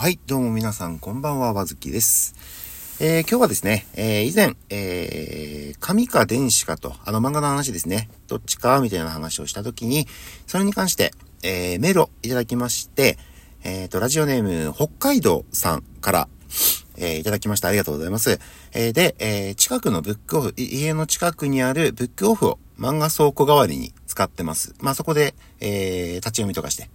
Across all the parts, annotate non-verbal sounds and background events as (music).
はい、どうも皆さん、こんばんは、わずきです。えー、今日はですね、えー、以前、えー、紙か電子かと、あの漫画の話ですね、どっちか、みたいな話をしたときに、それに関して、えー、メールをいただきまして、えっ、と、ラジオネーム、北海道さんから、え、いただきました。ありがとうございます。え、で、え、近くのブックオフ、家の近くにあるブックオフを漫画倉庫代わりに使ってます。まあ、そこで、え、立ち読みとかして、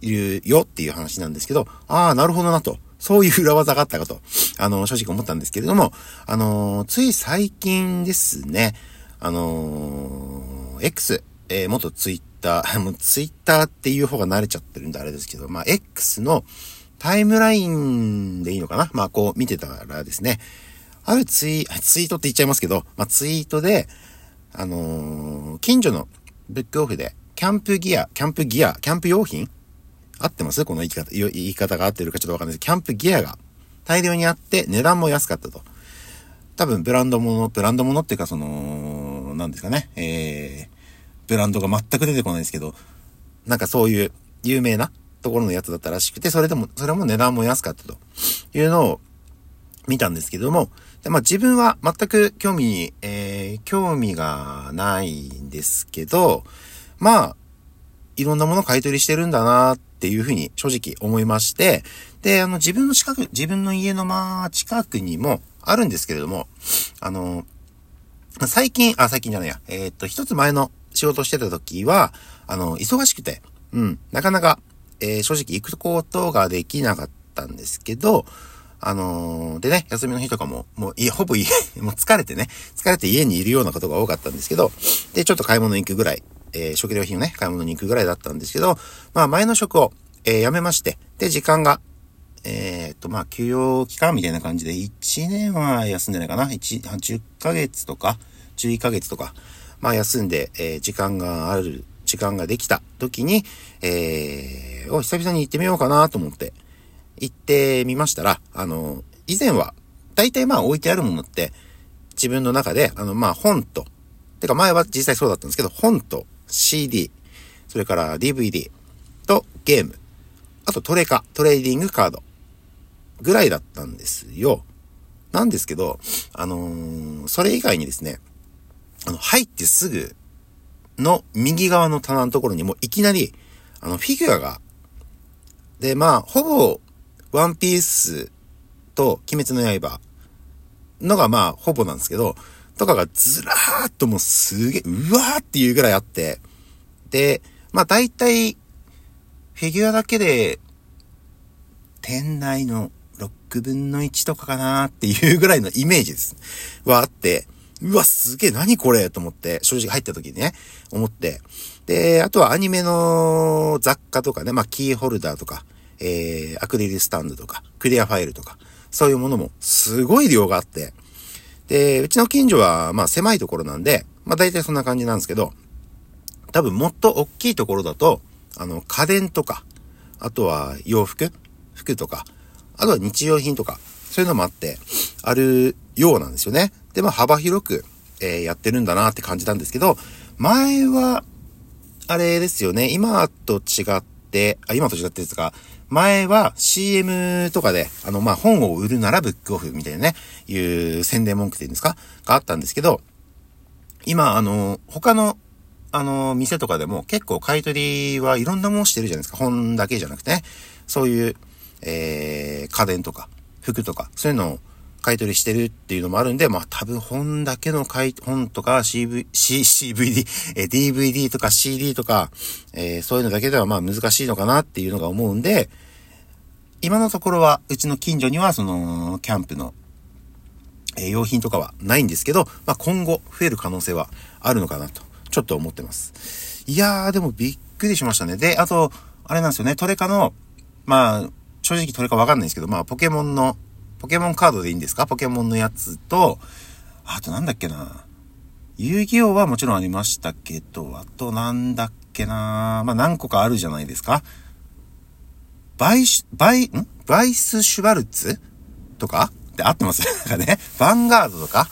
いるよっていう話なんですけど、ああ、なるほどなと。そういう裏技があったかと、あの、正直思ったんですけれども、あの、つい最近ですね、あの、X、えー、元ツイッター、(laughs) もうツイッターっていう方が慣れちゃってるんであれですけど、まあ、X のタイムラインでいいのかな？まあ、こう見てたらですね、あるツイ、ツイートって言っちゃいますけど、まあ、ツイートで、あのー、近所のブックオフで、キャンプギア、キャンプギア、キャンプ用品合ってます？この言い方、言い方が合ってるかちょっとわかんないです。キャンプギアが大量にあって値段も安かったと。多分ブランドもの、ブランドものっていうかその、なんですかね、えー、ブランドが全く出てこないですけど、なんかそういう有名なところのやつだったらしくて、それでも、それも値段も安かったと。いうのを見たんですけども、でまあ自分は全く興味に、えー、興味がないんですけど、まあ、いろんなもの買い取りしてるんだなっていうふうに正直思いまして、で、あの自分の近く、自分の家のまあ近くにもあるんですけれども、あの、最近、あ、最近じゃないや、えー、っと、一つ前の仕事してた時は、あの、忙しくて、うん、なかなか、えー、正直行くことができなかったんですけど、あのー、でね、休みの日とかも、もう、いほぼ家、(laughs) もう疲れてね、疲れて家にいるようなことが多かったんですけど、で、ちょっと買い物行くぐらいえー、食料品をね、買い物に行くぐらいだったんですけど、まあ前の職を、えー、辞めまして、で、時間が、えー、っと、まあ休養期間みたいな感じで、1年は休んでないかな ?1、10ヶ月とか、11ヶ月とか、まあ休んで、えー、時間がある、時間ができた時に、えー、お、久々に行ってみようかなと思って、行ってみましたら、あの、以前は、大体まあ置いてあるものって、自分の中で、あの、まあ本と、てか前は実際そうだったんですけど、本と CD、それから DVD とゲーム、あとトレカ、トレーディングカードぐらいだったんですよ。なんですけど、あのー、それ以外にですね、あの、入ってすぐの右側の棚のところにもういきなり、あの、フィギュアが、で、まあ、ほぼ、ワンピースと鬼滅の刃のがまあ、ほぼなんですけど、とかがずらーっともうすげえ、うわーっていうぐらいあって、で、まあ大体、フィギュアだけで、店内の6分の1とかかなーっていうぐらいのイメージです。はあって、うわ、すげえ、何これと思って、正直入った時にね、思って。で、あとはアニメの雑貨とかね、まあ、キーホルダーとか、えー、アクリルスタンドとか、クリアファイルとか、そういうものもすごい量があって、で、うちの近所は、まあ狭いところなんで、まあ大体そんな感じなんですけど、多分もっと大きいところだと、あの、家電とか、あとは洋服？服とか、あとは日用品とか、そういうのもあって、あるようなんですよね。で、まあ幅広く、えー、やってるんだなって感じたんですけど、前は、あれですよね、今と違って、あ、今と違ってですが、前は CM とかで、あの、まあ、本を売るならブックオフみたいなね、いう宣伝文句っていうんですか？があったんですけど、今、あの、他の、あの、店とかでも結構買い取りはいろんなものしてるじゃないですか。本だけじゃなくてね。そういう、えー、家電とか、服とか、そういうのを買い取りしてるっていうのもあるんで、まあ多分本だけの買い、本とか CV、C、CVD、え DVD とか CD とか、えー、そういうのだけではまあ難しいのかなっていうのが思うんで、今のところは、うちの近所にはその、キャンプの、え用品とかはないんですけど、まあ今後増える可能性はあるのかなと、ちょっと思ってます。いやー、でもびっくりしましたね。で、あと、あれなんですよね、トレカの、まあ、正直トレカわかんないんですけど、まあ、ポケモンのポケモンカードでいいんですか？ポケモンのやつと、あとなんだっけな。遊戯王はもちろんありましたけど、あとなんだっけな。まあ、何個かあるじゃないですか。バイシュ、バイ、ん？バイス・シュバルツとか？って合ってます？(laughs) なんかね。ヴァンガードとか？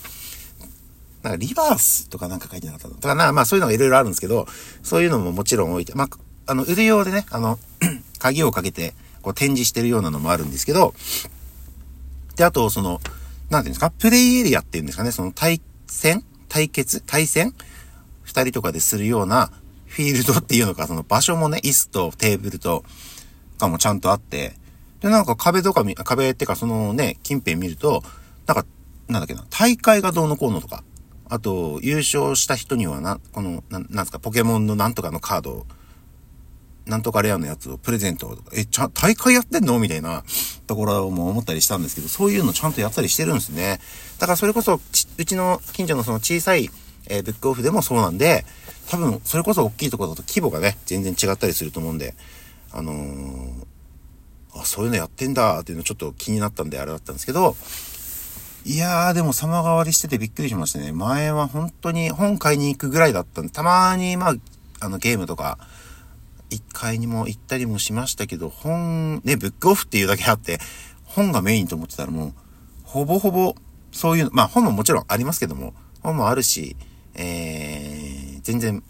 なんかリバースとかなんか書いてなかったの？とかな、まあそういうのがいろいろあるんですけど、そういうのももちろん置いて、まあ、あの、売る用でね、あの、(clears throat) 鍵をかけて、こう展示してるようなのもあるんですけど、で、あと、その、なんていうんですか、プレイエリアっていうんですかね、その対戦？対決？対戦？二人とかでするようなフィールドっていうのか、その場所もね、椅子とテーブルとかもちゃんとあって、で、なんか壁とか見、壁ってかそのね、近辺見ると、なんか、なんだっけな、大会がどうのこうのとか、あと、優勝した人にはな、この、ななんですか、ポケモンのなんとかのカードをなんとかレアのやつをプレゼントとかえ、ちゃ、大会やってんの？みたいなところも思ったりしたんですけど、そういうのちゃんとやったりしてるんですね。だからそれこそ、うちの近所のその小さい、えー、ブックオフでもそうなんで、多分、それこそ大きいところだと規模がね、全然違ったりすると思うんで、あのー、あ、そういうのやってんだっていうのちょっと気になったんであれだったんですけど、いやーでも様変わりしててびっくりしましたね。前は本当に本買いに行くぐらいだったんで、たまにまあ、あのゲームとか、1階にも行ったりもしましたけど、本、ね、ブックオフっていうだけあって、本がメインと思ってたらもう、ほぼほぼ、そういう、まあ本ももちろんありますけども、本もあるし、えー、全然、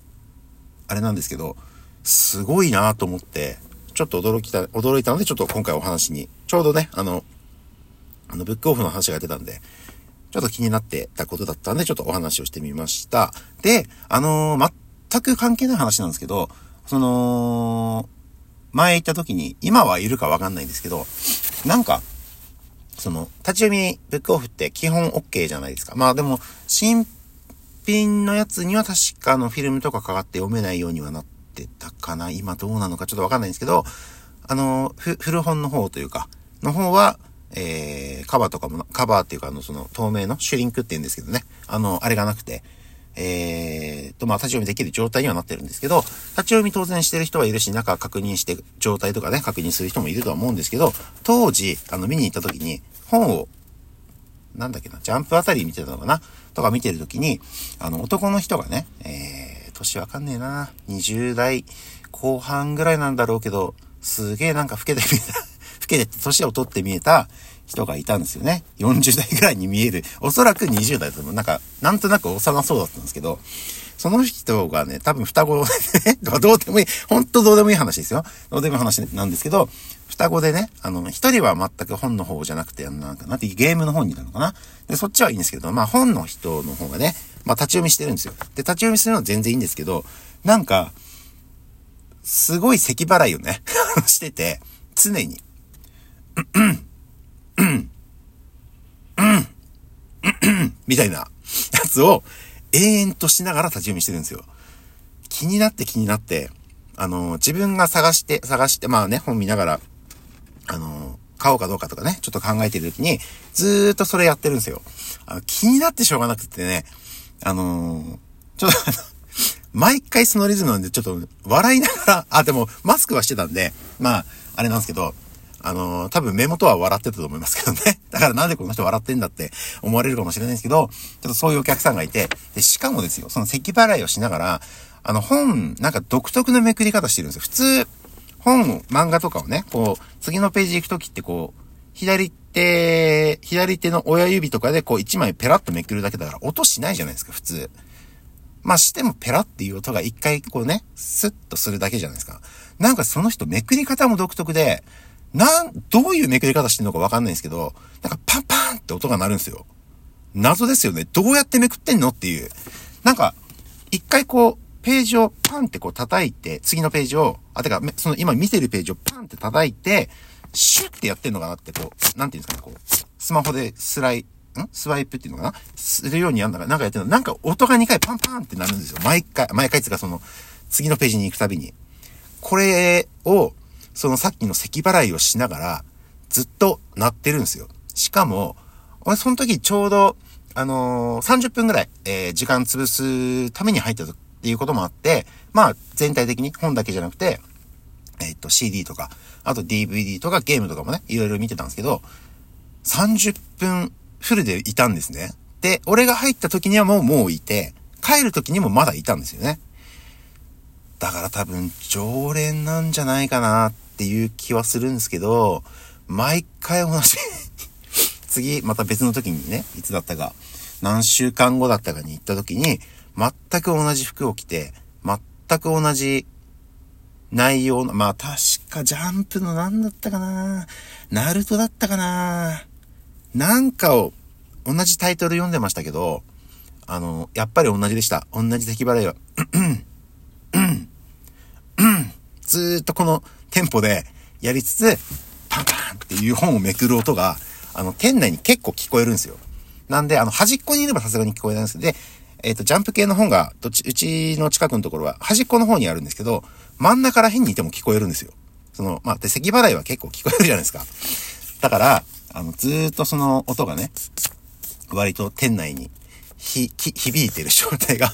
あれなんですけど、すごいなと思って、ちょっと驚きた、驚いたので、ちょっと今回お話に、ちょうどね、あの、あの、ブックオフの話が出たんで、ちょっと気になってたことだったんで、ちょっとお話をしてみました。で、あのー、全く関係ない話なんですけど、その、前行った時に、今はいるかわかんないんですけど、なんか、その、立ち読みブックオフって基本 OK じゃないですか。まあでも、新品のやつには確かあのフィルムとかかかって読めないようにはなってたかな。今どうなのかちょっとわかんないんですけど、あの、ふ古本の方というか、の方は、えー、カバーとかも、カバーっていうかあの、その透明のシュリンクって言うんですけどね。あの、あれがなくて、えー、と、まあ、立ち読みできる状態にはなってるんですけど、立ち読み当然してる人はいるし、中確認して、状態とかね、確認する人もいるとは思うんですけど、当時、あの、見に行った時に、本を、なんだっけな、ジャンプあたり見てたのかなとか見てる時に、あの、男の人がね、えー、年わかんねえな、20代後半ぐらいなんだろうけど、すげえなんか老けて見えた、老けて年を取って見えた、人がいたんですよね。40代ぐらいに見える。おそらく20代だと思う。なんか、なんとなく幼そうだったんですけど、その人がね、多分双子でね、(laughs) どうでもいい、ほんとどうでもいい話ですよ。どうでもいい話なんですけど、双子でね、あの、一人は全く本の方じゃなくて、なんか、なんてゲームの本になるのかな。で、そっちはいいんですけど、まあ本の人の方がね、まあ立ち読みしてるんですよ。で、立ち読みするのは全然いいんですけど、なんか、すごい咳払いをね、(laughs) してて、常に。うん、うん、みたいなやつを永遠としながら立ち読みしてるん。ですよ。気になって気になって、あの、自分が探して、探して、まあね、本見ながら、あの、買おうかどうかとかね、ちょっと考えてる時に、ずーっとそれやってるん。ですよ。あの気になってしょうがなくてね、あのー、ちょっと毎回そのリズムなん。で、ちょっと笑いながら、あ、でも、マスクはしてたん。で、まあ、あれなん。ですけど、あのー、多分目元は笑ってたと思いますけどね。(laughs) だからなんでこの人笑ってんだって思われるかもしれないんですけど、ちょっとそういうお客さんがいて、で、しかもですよ、その咳払いをしながら、あの本、なんか独特なめくり方してるんですよ。普通、本、漫画とかをね、こう、次のページ行くときってこう、左手、左手の親指とかでこう一枚ペラッとめくるだけだから音しないじゃないですか、普通。まあしてもペラっていう音が一回こうね、スッとするだけじゃないですか。なんかその人めくり方も独特で、なん、どういうめくり方してんのかわかんないんですけど、なんかパンパンって音が鳴るんですよ。謎ですよね。どうやってめくってんのっていう。なんか、一回こう、ページをパンってこう叩いて、次のページを、あ、てか、その今見てるページをパンって叩いて、シュッてやってんのかなってこう、なんていうんですかね、こう、スマホでスライ、ん？スワイプっていうのかな？するようにやんだから、なんかやってるの。なんか音が2回パンパンってなるんですよ。毎回、毎回つかその、次のページに行くたびに。これを、そのさっきの咳払いをしながら、ずっと鳴ってるんですよ。しかも、俺その時ちょうど、あのー、30分ぐらい、えー、時間潰すために入ったっていうこともあって、まあ、全体的に本だけじゃなくて、えー、っと、CD とか、あと DVD とかゲームとかもね、いろいろ見てたんですけど、30分フルでいたんですね。で、俺が入った時にはもうもういて、帰る時にもまだいたんですよね。だから多分常連なんじゃないかなっっていう気はするんですけど、毎回同じ (laughs) 次、また別の時にね、いつだったか、何週間後だったかに行った時に、全く同じ服を着て、全く同じ内容の、まあ確かジャンプの何だったかなナルトだったかななんかを、同じタイトル読んでましたけど、あの、やっぱり同じでした。同じ咳払いは。(clears throat) ずっとこのテンポでやりつつ、パンパンっていう本をめくる音が、あの、店内に結構聞こえるんですよ。なんで、あの、端っこにいればさすがに聞こえないんですけど、で、えっ、ー、と、ジャンプ系の本が、どっち、うちの近くのところは端っこの方にあるんですけど、真ん中ら辺にいても聞こえるんですよ。その、まあ、で、咳払いは結構聞こえるじゃないですか。だから、あの、ずっとその音がね、割と店内に、ひ、き、響いてる状態が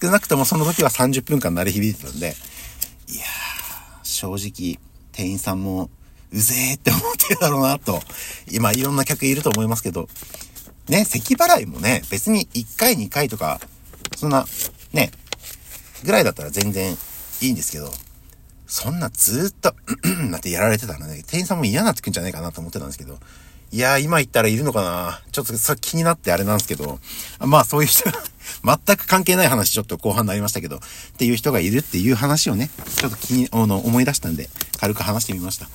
少なくともその時は30分間鳴り響いてたんで、いやー、正直、店員さんも、うぜーって思ってるだろうなと。今、いろんな客いると思いますけど、ね、咳払いもね、別に1回2回とか、そんな、ね、ぐらいだったら全然いいんですけど、そんなずっと (clears throat) なんてやられてたらね、店員さんも嫌になってくんじゃないかなと思ってたんですけど、いやー、今言ったらいるのかなちょっとさ、気になってあれなんですけど、まあそういう人 (laughs) 全く関係ない話ちょっと後半になりましたけど、っていう人がいるっていう話をね、ちょっと気に、あの、思い出したんで、軽く話してみました。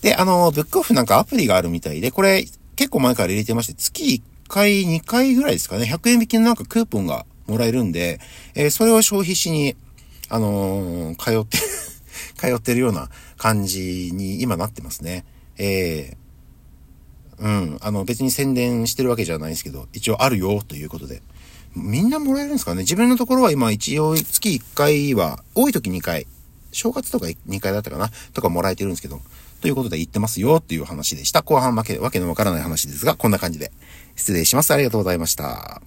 で、あの、ブックオフなんかアプリがあるみたいで、これ結構前から入れてまして、月1回、2回ぐらいですかね、100円引きのなんかクーポンがもらえるんで、えー、それを消費しに、あのー、通って (laughs) 通ってるような感じに今なってますね。えー、うん、あの別に宣伝してるわけじゃないですけど、一応あるよということで。みんなもらえるんですかね？自分のところは今一応月1回は、多い時2回、正月とか2回だったかな？とかもらえてるんですけど、ということで言ってますよっていう話でした。後半負け、わけのわからない話ですが、こんな感じで失礼します。ありがとうございました。